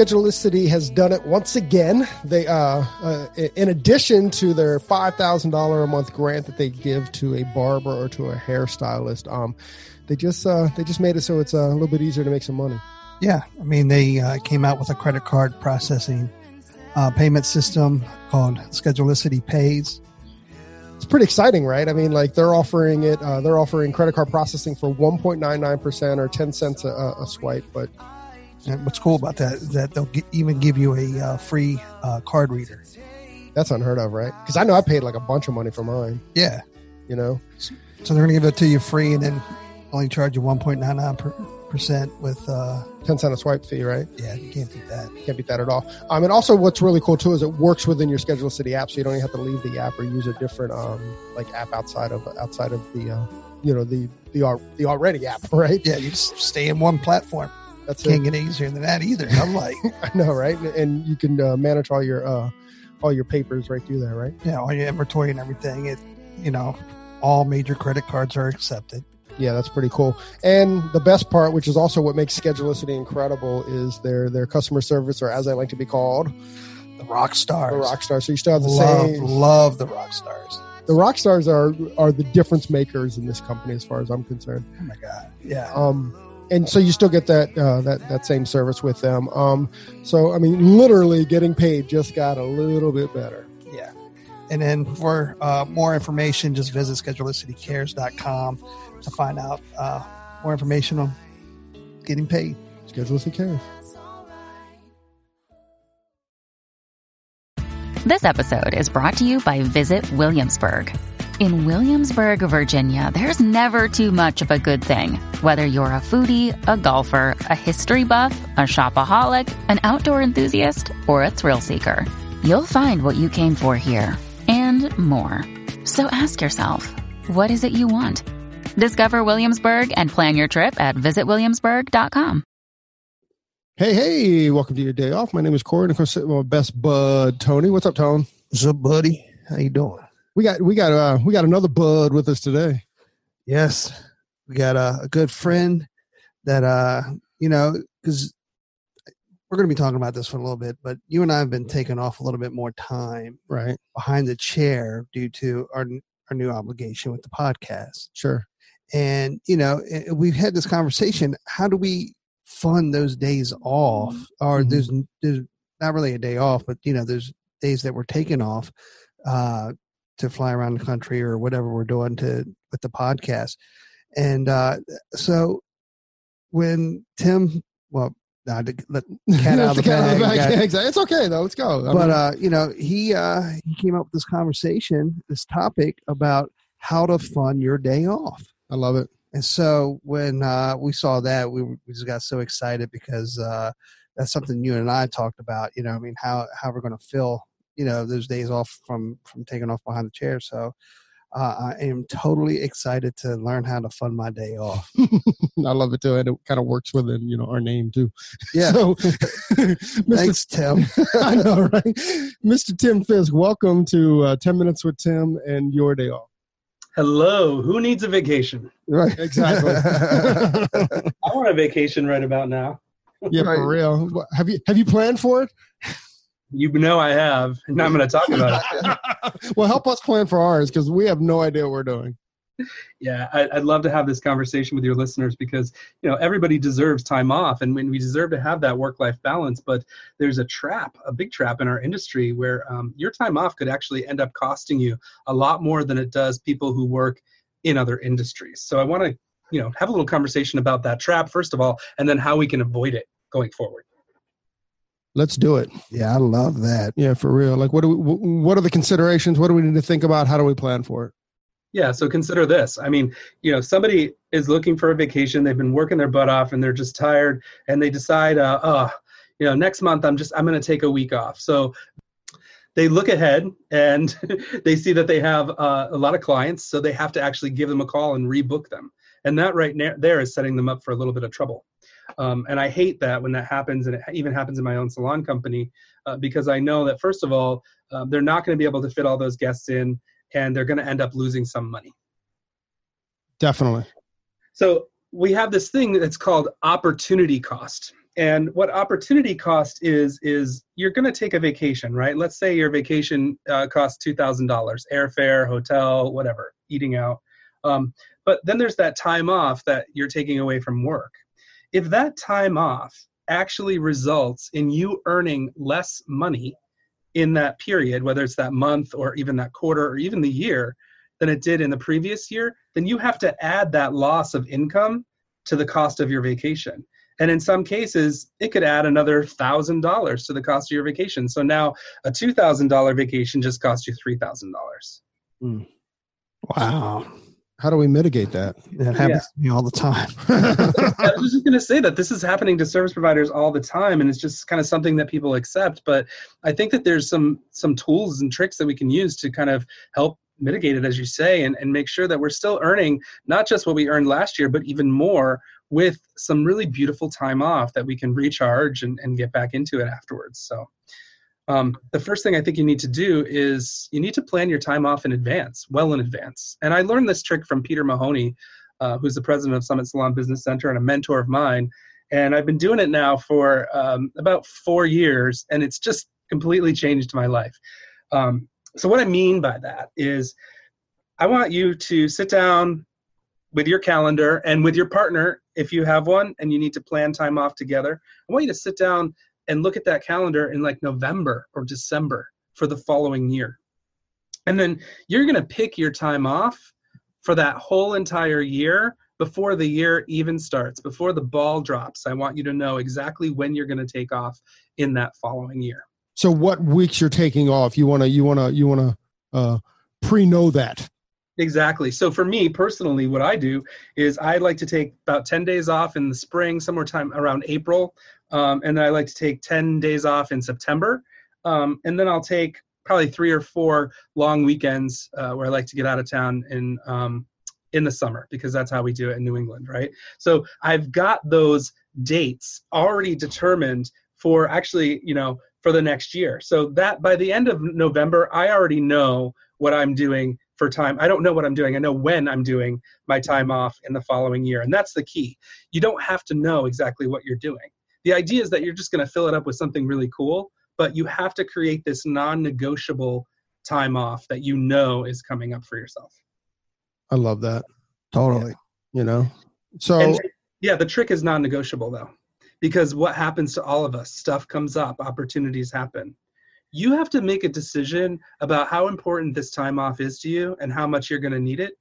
Schedulicity has done it once again. They, uh, uh, in addition to their five thousand dollar a month grant that they give to a barber or to a hairstylist, um, they just uh, they just made it so it's uh, a little bit easier to make some money. Yeah, I mean they uh, came out with a credit card processing uh, payment system called Schedulicity Pays. It's pretty exciting, right? I mean, like they're offering it. Uh, they're offering credit card processing for one point nine nine percent or ten cents a, a swipe, but and what's cool about that is that they'll get, even give you a uh, free uh, card reader. That's unheard of, right? Because I know I paid like a bunch of money for mine. Yeah. You know? So they're going to give it to you free and then only charge you 1.99% with uh, 10 cent a swipe fee, right? Yeah, you can't beat that. Can't beat that at all. Um, and also, what's really cool too is it works within your Schedulicity app, so you don't even have to leave the app or use a different um, like app outside of outside of the uh, you know the the the already app, right? Yeah, you just stay in one platform. That's Can't it. get easier than that either. I'm like, I know, right? And you can uh, manage all your uh, all your papers right through there, right? yeah, all your inventory and everything. It, you know, all major credit cards are accepted. Yeah, that's pretty cool. And the best part, which is also what makes Schedulicity incredible, is their their customer service, or as I like to be called, The rock stars. the rock stars. So you still have the love, same. love the rock stars. The rock stars are are the difference makers in this company, as far as I'm concerned. Oh my god. Yeah. Um, and so you still get that uh, that that same service with them. Um, so I mean, literally getting paid just got a little bit better. Yeah. And then for uh, more information, just visit schedulicitycares.com to find out uh, more information on getting paid. Schedulicity cares. This episode is brought to you by Visit Williamsburg. In Williamsburg, Virginia, there's never too much of a good thing. Whether you're a foodie, a golfer, a history buff, a shopaholic, an outdoor enthusiast, or a thrill seeker, you'll find what you came for here and more. So ask yourself, what is it you want? Discover Williamsburg and plan your trip at visitwilliamsburg.com. Hey, hey! Welcome to your day off. My name is Corey, and of course, my best bud Tony. What's up, Tony? What's up, buddy? How you doing? We got we got uh we got another bud with us today. Yes, we got a, a good friend that uh you know because we're going to be talking about this for a little bit, but you and I have been taking off a little bit more time Right. behind the chair due to our our new obligation with the podcast. Sure. And you know we've had this conversation. How do we fund those days off, or Mhm. there's there's not really a day off, but you know there's days that we're taking off uh, to fly around the country or whatever we're doing to with the podcast. And uh, so when Tim, well, not to let cat out of the Cat out bag, of the. Exactly. It's okay though. Let's go. I but mean, uh, you know, he uh, he came up with this conversation, this topic about how to fund your day off. I love it. And so when uh, we saw that, we, we just got so excited because uh, that's something you and I talked about. You know, I mean, how how we're going to fill you know those days off from from taking off behind the chair. So uh, I am totally excited to learn how to fund my day off. I love it too, and it kind of works within you know our name too. Yeah. So, Mr. Thanks, Tim. I know, right? Mr. Tim Fisk, welcome to uh, 10 Minutes with Tim and your day off. Hello, who needs a vacation? Right, exactly. I want a vacation right about now. yeah, Right. for real. Have you have you planned for it? You know I have, and I'm going to talk about it. well, help us plan for ours because we have no idea what we're doing. Yeah, I, I'd love to have this conversation with your listeners because you know everybody deserves time off, and when we deserve to have that work-life balance. But there's a trap, a big trap in our industry where um, your time off could actually end up costing you a lot more than it does people who work in other industries. So I want to you know have a little conversation about that trap first of all, and then how we can avoid it going forward. Let's do it. yeah, I love that. Yeah, for real. Like, what do we? What are the considerations? What do we need to think about? How do we plan for it? Yeah, so consider this. I mean, you know, somebody is looking for a vacation. They've been working their butt off, and they're just tired, and they decide, uh, oh, you know, next month I'm just I'm going to take a week off. So they look ahead and they see that they have uh, a lot of clients, so they have to actually give them a call and rebook them, and that right na- there is setting them up for a little bit of trouble. Um, and I hate that when that happens, and it even happens in my own salon company, uh, because I know that first of all, uh, they're not going to be able to fit all those guests in, and they're going to end up losing some money. Definitely. So we have this thing that's called opportunity cost. and what opportunity cost is is you're going to take a vacation, right? Let's say your vacation uh, costs two thousand dollars, airfare, hotel, whatever, eating out. Um, but then there's that time off that you're taking away from work. If that time off actually results in you earning less money in that period, whether it's that month or even that quarter or even the year, than it did in the previous year, then you have to add that loss of income to the cost of your vacation. And in some cases, it could add another thousand dollars to the cost of your vacation. So now a two thousand dollar vacation just costs you three thousand dollars. Hmm. Wow. How do we mitigate that? That happens yeah. to me all the time. I was just going to say that this is happening to service providers all the time, and it's just kind of something that people accept. But I think that there's some some tools and tricks that we can use to kind of help mitigate it, as you say, and, and make sure that we're still earning not just what we earned last year, but even more with some really beautiful time off that we can recharge and, and get back into it afterwards. So um, the first thing I think you need to do is you need to plan your time off in advance, well in advance. And I learned this trick from Peter Mahoney, uh, who's the president of Summit Salon Business Center and a mentor of mine. And I've been doing it now for um, about four years, and it's just completely changed my life. Um, so, what I mean by that is, I want you to sit down with your calendar and with your partner, if you have one, and you need to plan time off together. I want you to sit down and look at that calendar in like November or December for the following year. And then you're going to pick your time off for that whole entire year before the year even starts, before the ball drops. I want you to know exactly when you're going to take off in that following year. So what weeks you're taking off? You want to you want to you want to uh pre-know that. Exactly. So for me personally, what I do is I like to take about 10 days off in the spring, somewhere time around April. Um, and then I like to take 10 days off in September. Um, and then I'll take probably three or four long weekends uh, where I like to get out of town in um, in the summer because that's how we do it in New England, right? So I've got those dates already determined for actually, you know, for the next year. So that by the end of November, I already know what I'm doing for time. I don't know what I'm doing. I know when I'm doing my time off in the following year. And that's the key. You don't have to know exactly what you're doing the idea is that you're just going to fill it up with something really cool but you have to create this non-negotiable time off that you know is coming up for yourself. I love that. Totally you know? So and, yeah the trick is non-negotiable though because what happens to all of us? Stuff comes up opportunities happen. You have to make a decision about how important this time off is to you and how much you're going to need it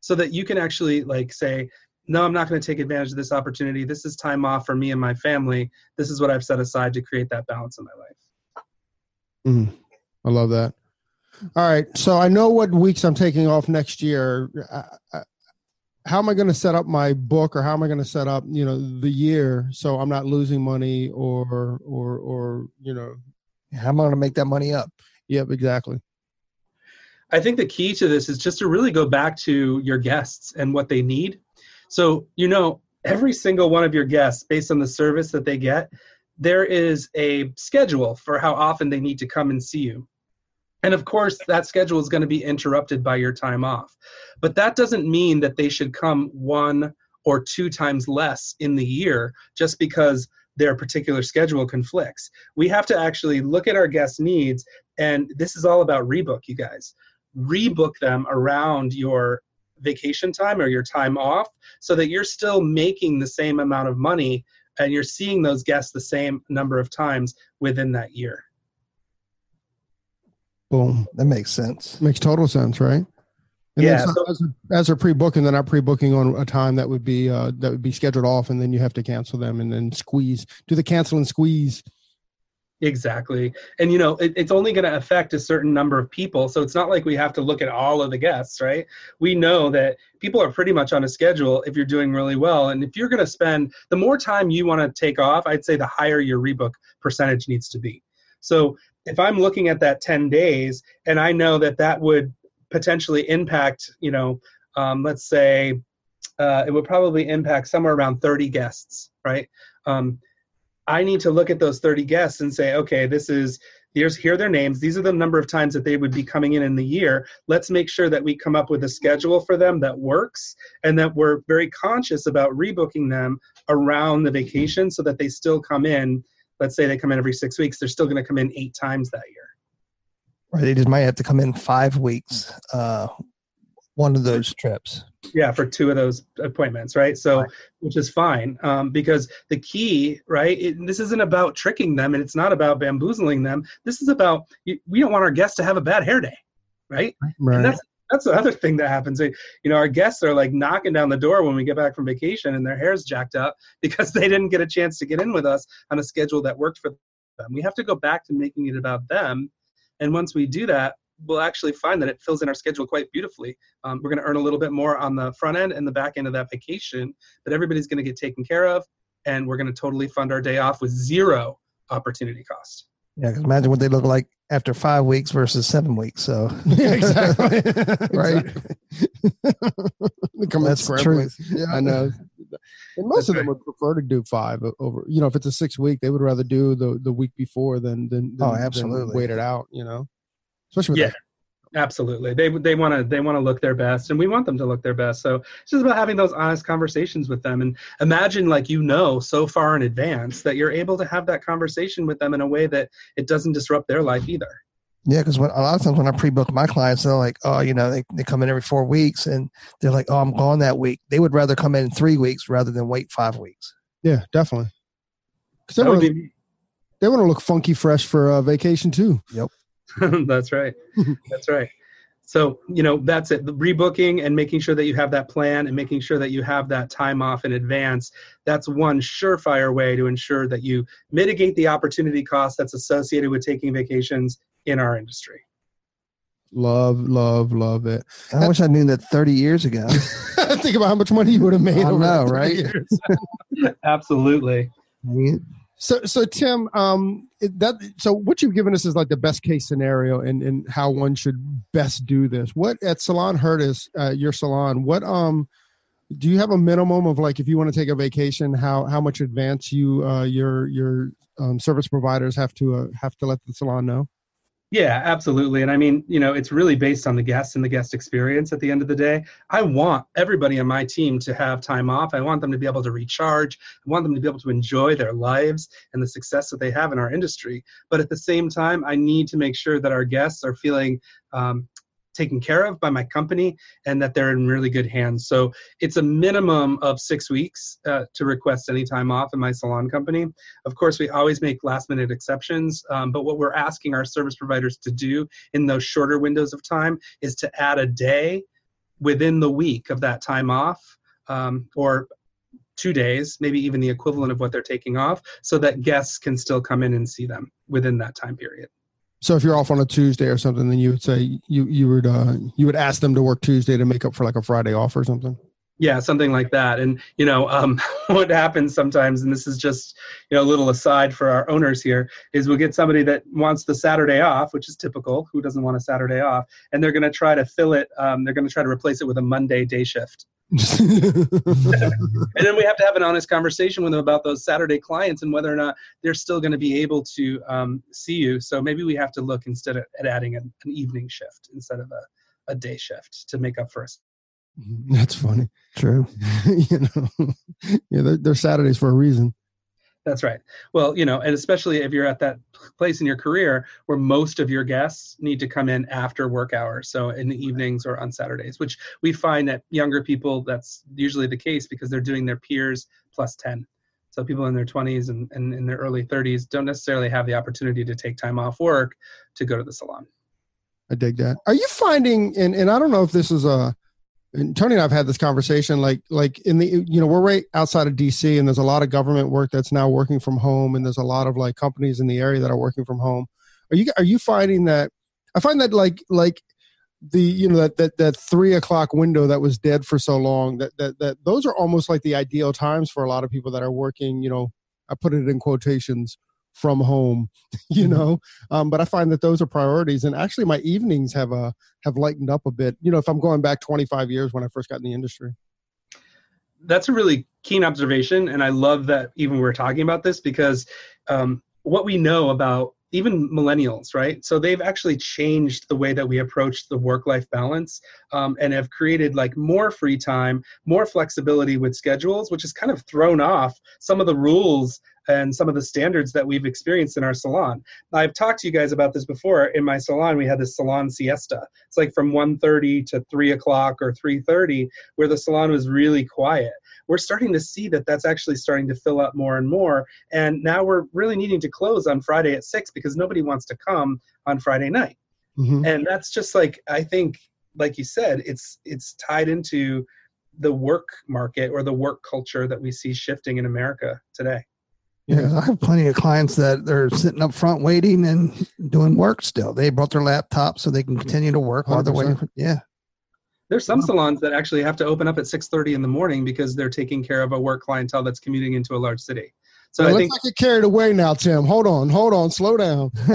so that you can actually like say no, I'm not going to take advantage of this opportunity. This is time off for me and my family. This is what I've set aside to create that balance in my life. Mm, I love that. All right. So I know what weeks I'm taking off next year. how am I going to set up my book or how am I going to set up, you know, the year so I'm not losing money or, or, or, you know, how am I going to make that money up? Yep, exactly. I think the key to this is just to really go back to your guests and what they need so, you know, every single one of your guests, based on the service that they get, there is a schedule for how often they need to come and see you. And of course, that schedule is going to be interrupted by your time off. But that doesn't mean that they should come one or two times less in the year just because their particular schedule conflicts. We have to actually look at our guest needs, and this is all about rebook, you guys. Rebook them around your vacation time or your time off so that you're still making the same amount of money and you're seeing those guests the same number of times within that year. Boom. That makes sense. Makes total sense, right? And yeah. So, as, a, as they're pre-booking, they're not pre-booking on a time that would be uh, that would be scheduled off, and then you have to cancel them and then squeeze do the cancel and squeeze Exactly. And you know, it, it's only going to affect a certain number of people. So it's not like we have to look at all of the guests, right? We know that people are pretty much on a schedule if you're doing really well. And if you're going to spend the more time you want to take off, I'd say the higher your rebook percentage needs to be. So if I'm looking at that 10 days and I know that that would potentially impact, you know, um, let's say uh, it would probably impact somewhere around 30 guests, right? Um, I need to look at those 30 guests and say, okay, this is here's here are their names. These are the number of times that they would be coming in in the year. Let's make sure that we come up with a schedule for them that works and that we're very conscious about rebooking them around the vacation so that they still come in. Let's say they come in every six weeks, they're still going to come in eight times that year. Or they just might have to come in five weeks, uh, one of those trips. Yeah, for two of those appointments, right? So, Right. which is fine um, because the key, right? It, this isn't about tricking them, and it's not about bamboozling them. This is about we don't want our guests to have a bad hair day, right? Right. And that's that's the other thing that happens. You know, our guests are like knocking down the door when we get back from vacation, and their hair's jacked up because they didn't get a chance to get in with us on a schedule that worked for them. We have to go back to making it about them, and once we do that, we'll actually find that it fills in our schedule quite beautifully. Um, we're going to earn a little bit more on the front end and the back end of that vacation, but everybody's going to get taken care of, and we're going to totally fund our day off with zero opportunity cost. Yeah, because imagine what they look like after five weeks versus seven weeks. So Yeah, exactly. Right. They come in That's the scrambling. truth. Yeah, I know. And most That's of them right. would prefer to do five over. You know, if it's a six week, they would rather do the the week before than than, than Oh, than absolutely. wait it out. You know, especially with Yeah. that- Absolutely, they they want to they want to look their best, and we want them to look their best. So it's just about having those honest conversations with them, and imagine like you know so far in advance that you're able to have that conversation with them in a way that it doesn't disrupt their life either. Yeah, because a lot of times when I pre-book my clients, they're like, "Oh, you know, they, they come in every four weeks, and they're like, oh, I'm gone that week." They would rather come in three weeks rather than wait five weeks. yeah, definitely. Because they want to be they want to look funky fresh for uh, vacation too. that's right. That's right. So, you know, that's it. The rebooking and making sure that you have that plan and making sure that you have that time off in advance. That's one surefire way to ensure that you mitigate the opportunity cost that's associated with taking vacations in our industry. Love, love, love it. I wish I knew that 30 years ago. Think about how much money you would have made. I over know, right? years. Absolutely. So, so Tim, um, that so what you've given us is like the best case scenario and and how one should best do this. What at Salon Hurtis, uh, your salon, what um, do you have a minimum of like if you want to take a vacation, how how much advance you uh your your um, service providers have to uh, have to let the salon know? Yeah, absolutely. And I mean, you know, it's really based on the guest and the guest experience at the end of the day. I want everybody on my team to have time off. I want them to be able to recharge. I want them to be able to enjoy their lives and the success that they have in our industry. But at the same time, I need to make sure that our guests are feeling um, taken care of by my company and that they're in really good hands. So it's a minimum of six weeks uh, to request any time off in my salon company. Of course, we always make last minute exceptions, um, but what we're asking our service providers to do in those shorter windows of time is to add a day within the week of that time off um, or two days, maybe even the equivalent of what they're taking off, so that guests can still come in and see them within that time period. So if you're off on a Tuesday or something, then you would say you you would uh, you would ask them to work Tuesday to make up for like a Friday off or something. Yeah, something like that. And you know, um, what happens sometimes, and this is just you know a little aside for our owners here, is we'll get somebody that wants the Saturday off, which is typical. Who doesn't want a Saturday off? And they're going to try to fill it. Um, they're going to try to replace it with a Monday day shift. And then we have to have an honest conversation with them about those Saturday clients and whether or not they're still going to be able to um, see you. So maybe we have to look instead of at adding an, an evening shift instead of a, a day shift to make up for us. That's funny. True. you know, yeah, they're, they're Saturdays for a reason. That's right. Well, you know, and especially if you're at that place in your career where most of your guests need to come in after work hours, so in the evenings or on Saturdays, which we find that younger people that's usually the case because they're doing their peers plus 10. So people in their 20s and, and in their early 30s don't necessarily have the opportunity to take time off work to go to the salon. I dig that. Are you finding, and, and I don't know if this is a, and Tony and I've had this conversation, like like in the you know we're right outside of DC, and there's a lot of government work that's now working from home, and there's a lot of like companies in the area that are working from home. Are you are you finding that? I find that like like the you know that that that three o'clock window that was dead for so long that that that those are almost like the ideal times for a lot of people that are working. You know, I put it in quotations from home you know? Um, but i find that those are priorities and actually my evenings have uh have lightened up a bit you know if i'm going back 25 years when i first got in the industry. That's a really keen observation, and I love that even we're talking about this because um, what we know about even millennials, right? So they've actually changed the way that we approach the work-life balance, um, and have created like more free time, more flexibility with schedules, which has kind of thrown off some of the rules and some of the standards that we've experienced in our salon. I've talked to you guys about this before. In my salon, we had this salon siesta. It's like from 1.30 to 3 o'clock or 3.30, where the salon was really quiet we're starting to see that that's actually starting to fill up more and more. And now we're really needing to close on Friday at six because nobody wants to come on Friday night. Mm-hmm. And that's just like I think, like you said, it's it's tied into the work market or the work culture that we see shifting in America today. Yeah, I have plenty of clients that they're sitting up front waiting and doing work still. They brought their laptop so they can continue to work while they're waiting. For, yeah, there's some salons that actually have to open up at 6:30 in the morning because they're taking care of a work clientele that's commuting into a large city. So well, I think like get carried away now, Tim. Hold on, hold on, slow down.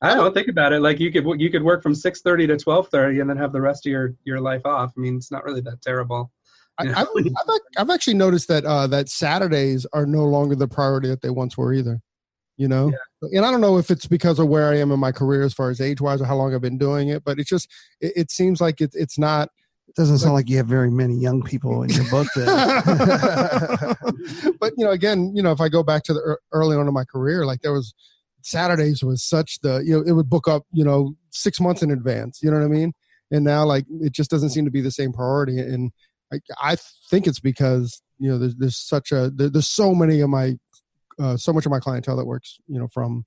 I don't think about it. Like you could you could work from 6:30 to 12:30 and then have the rest of your your life off. I mean, it's not really that terrible. I, have I've actually noticed that uh, that Saturdays are no longer the priority that they once were either you know? Yeah. and i don't know if it's because of where i am in my career as far as age wise or how long i've been doing it but it's just it, it seems like it, it's not it doesn't sound like you have very many young people in your book but you know again you know if i go back to the early on in my career like there was saturdays was such the you know it would book up you know six months in advance you know what i mean? And now like it just doesn't seem to be the same priority. And i, I think it's because you know there's, there's such a there, there's so many of my uh, so much of my clientele that works, you know, from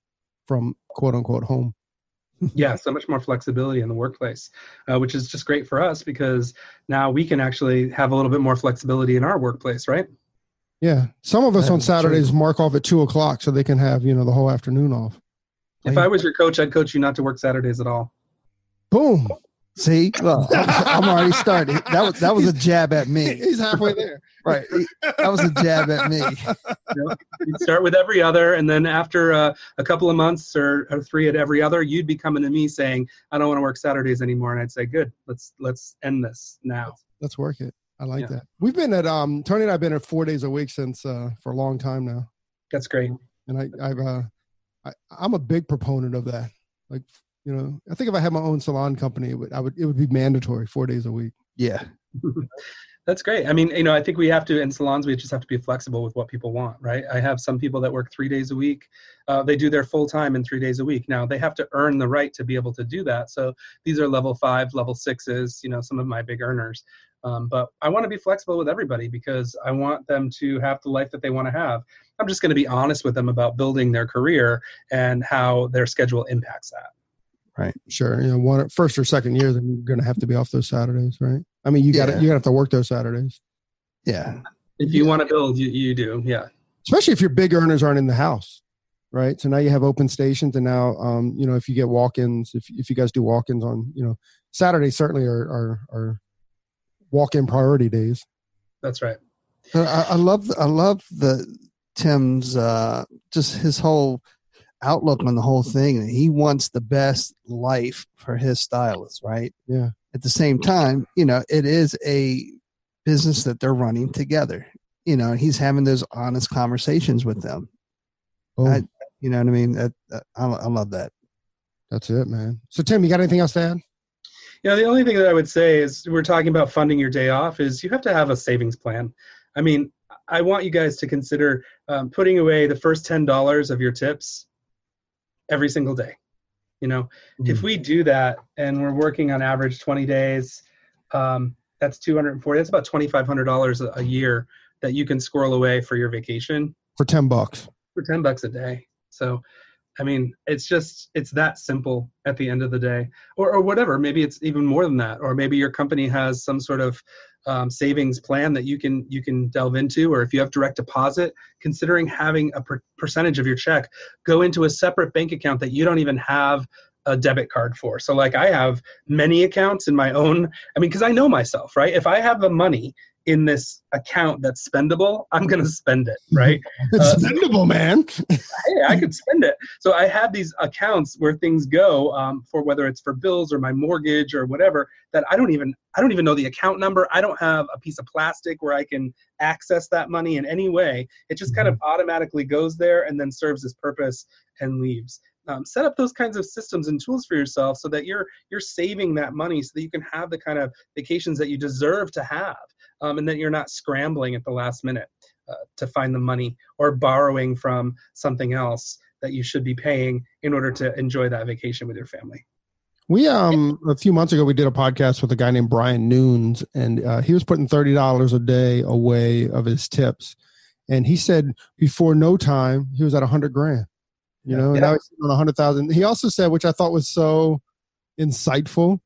from quote unquote home. yeah, so much more flexibility in the workplace, uh, which is just great for us because now we can actually have a little bit more flexibility in our workplace, right? Yeah, some of us on Saturdays true. mark off at two o'clock so they can have you know the whole afternoon off. If I was your coach, I'd coach you not to work Saturdays at all. Boom. See, well, I'm already started. That was that was a jab at me. He's halfway there. right. That was a jab at me. You'd start with every other, and then after uh, a couple of months or, or, three at every other, you'd be coming to me saying, "I don't want to work Saturdays anymore," and I'd say, "Good, let's let's end this now. Let's, let's work it." I like yeah. that. We've been at um Tony and I've been at four days a week since uh for a long time now. That's great. And I I've uh I, I'm a big proponent of that. Like you know, I think if I had my own salon company, it would, I would, it would be mandatory four days a week. Yeah. That's great. I mean, you know, I think we have to in salons. We just have to be flexible with what people want, right? I have some people that work three days a week. Uh, they do their full time in three days a week. Now they have to earn the right to be able to do that. So these are level five, level sixes. You know, some of my big earners. Um, but I want to be flexible with everybody because I want them to have the life that they want to have. I'm just going to be honest with them about building their career and how their schedule impacts that. Right. Sure. You know, one first or second year, then you're going to have to be off those Saturdays, right? I mean, you got to you got to have to work those Saturdays. Yeah. If you want to build, you, you do. Yeah. Especially if your big earners aren't in the house, right? So now you have open stations, and now, um, you know, if you get walk-ins, if if you guys do walk-ins on, you know, Saturdays certainly are are, are walk-in priority days. That's right. I, I love I love the Tim's uh, just his whole outlook on the whole thing. He wants the best life for his stylist, right? Yeah. At the same time, you know, it is a business that they're running together. You know, he's having those honest conversations with them. Oh. I, you know what I mean? That, that, I, I love that. That's it, man. So, Tim, you got anything else to add? Yeah, the only thing that I would say is we're talking about funding your day off is you have to have a savings plan. I mean, I want you guys to consider um, putting away the first ten dollars of your tips every single day. You know, mm-hmm. if we do that and we're working on average 20 days, um, that's 240. That's about $2,500 a year that you can squirrel away for your vacation for 10 bucks. For 10 bucks a day. So, I mean, it's just it's that simple at the end of the day, or or whatever. Maybe it's even more than that, or maybe your company has some sort of um, savings plan that you can you can delve into or if you have direct deposit considering having a per- percentage of your check go into a separate bank account that you don't even have a debit card for. So like i have many accounts in my own i mean because i know myself right? If i have the money in this account that's spendable, I'm going to spend it, right? It's spendable, man. hey, I could spend it. So I have these accounts where things go um, for whether it's for bills or my mortgage or whatever that I don't even I don't even know the account number. I don't have a piece of plastic where I can access that money in any way. It just kind of automatically goes there and then serves its purpose and leaves. Um, set up those kinds of systems and tools for yourself so that you're you're saving that money so that you can have the kind of vacations that you deserve to have um, and that you're not scrambling at the last minute uh, to find the money or borrowing from something else that you should be paying in order to enjoy that vacation with your family. We um a few months ago we did a podcast with a guy named Brian Noons, and uh, he was putting thirty dollars a day away of his tips, and he said before no time he was at a hundred grand. You know, and now he's on a hundred thousand. He also said, which I thought was so insightful.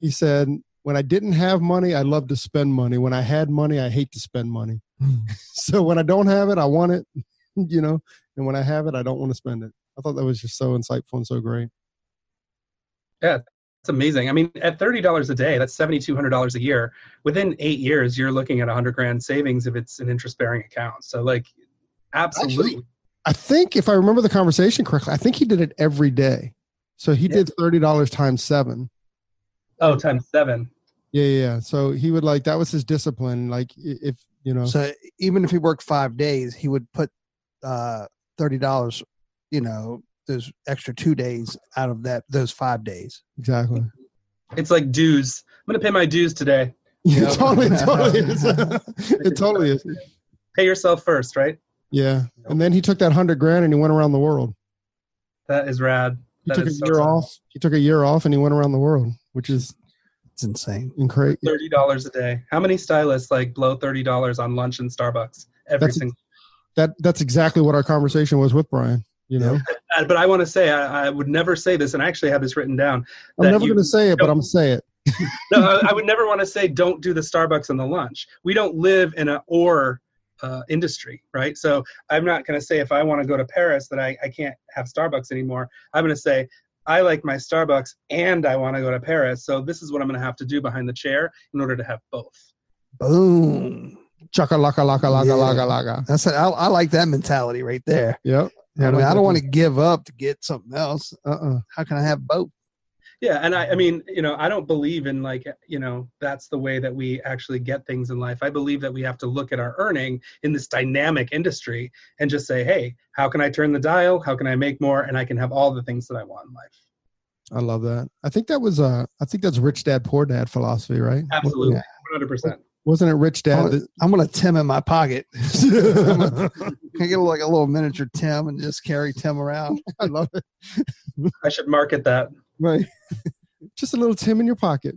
He said, "When I didn't have money, I love to spend money. When I had money, I hate to spend money. Hmm. so when I don't have it, I want it. You know, and when I have it, I don't want to spend it." I thought that was just so insightful and so great. Yeah, it's amazing. I mean, at thirty dollars a day, that's seventy two hundred dollars a year. Within eight years, you're looking at a hundred grand savings if it's an interest bearing account. So, like, absolutely. Actually, I think if I remember the conversation correctly, I think he did it every day. So he Yeah. did thirty dollars times seven. oh, times seven. Yeah, yeah, yeah. So he would like that was his discipline. Like if you know, So even if he worked five days, he would put uh, thirty dollars, you know, those extra two days out of that those five days. exactly. It's like dues. I'm gonna pay my dues today. Yeah, Yeah. totally, totally is. it totally is. Pay yourself first, right? Yeah, and then he took that hundred grand and he went around the world. That is rad. He That took a so year rad. off. He took a year off and he went around the world, which is It's insane. incredible. Thirty dollars a day. How many stylists like blow thirty dollars on lunch in Starbucks every That's- single? That that's exactly what our conversation was with Brian. You know, Uh, but I want to say I, I would never say this, and I actually have this written down. I'm never going to say it, but I'm going to say it. no, I, I would never want to say don't do the Starbucks and the lunch. We don't live in an or uh, industry, right? So I'm not going to say if I want to go to Paris that I, I can't have Starbucks anymore. I'm going to say I like my Starbucks and I want to go to Paris. So this is what I'm going to have to do behind the chair in order to have both. Boom. Chaka laka laka laka Yeah. laka laka. That's I, I like that mentality right there. Yep. You know I mean, I don't want to give up to get something else. Uh-uh. How can I have both? Yeah, and I, I mean, you know, I don't believe in like, you know, that's the way that we actually get things in life. I believe that we have to look at our earning in this dynamic industry and just say, hey, how can I turn the dial? How can I make more? And I can have all the things that I want in life. I love that. I think that was uh I think that's rich dad poor dad philosophy, right? Absolutely, 100%. Wasn't it rich dad? that- I'm gonna Tim in my pocket. Can I get like a little miniature Tim and just carry Tim around? I love it. I should market that. Right. Just a little Tim in your pocket.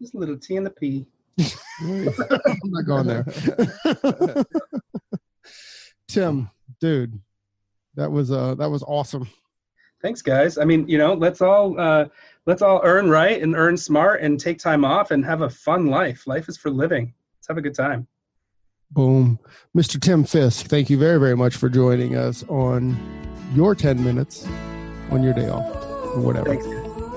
Just a little T in the P. I'm not going there. Tim, dude, that was uh that was awesome. Thanks, guys. I mean, you know, let's all uh, let's all earn right and earn smart and take time off and have a fun life. Life is for living. Let's have a good time. Boom. Mr. Tim Fisk, thank you very, very much for joining us on your 10 minutes on your day off or whatever. Thanks.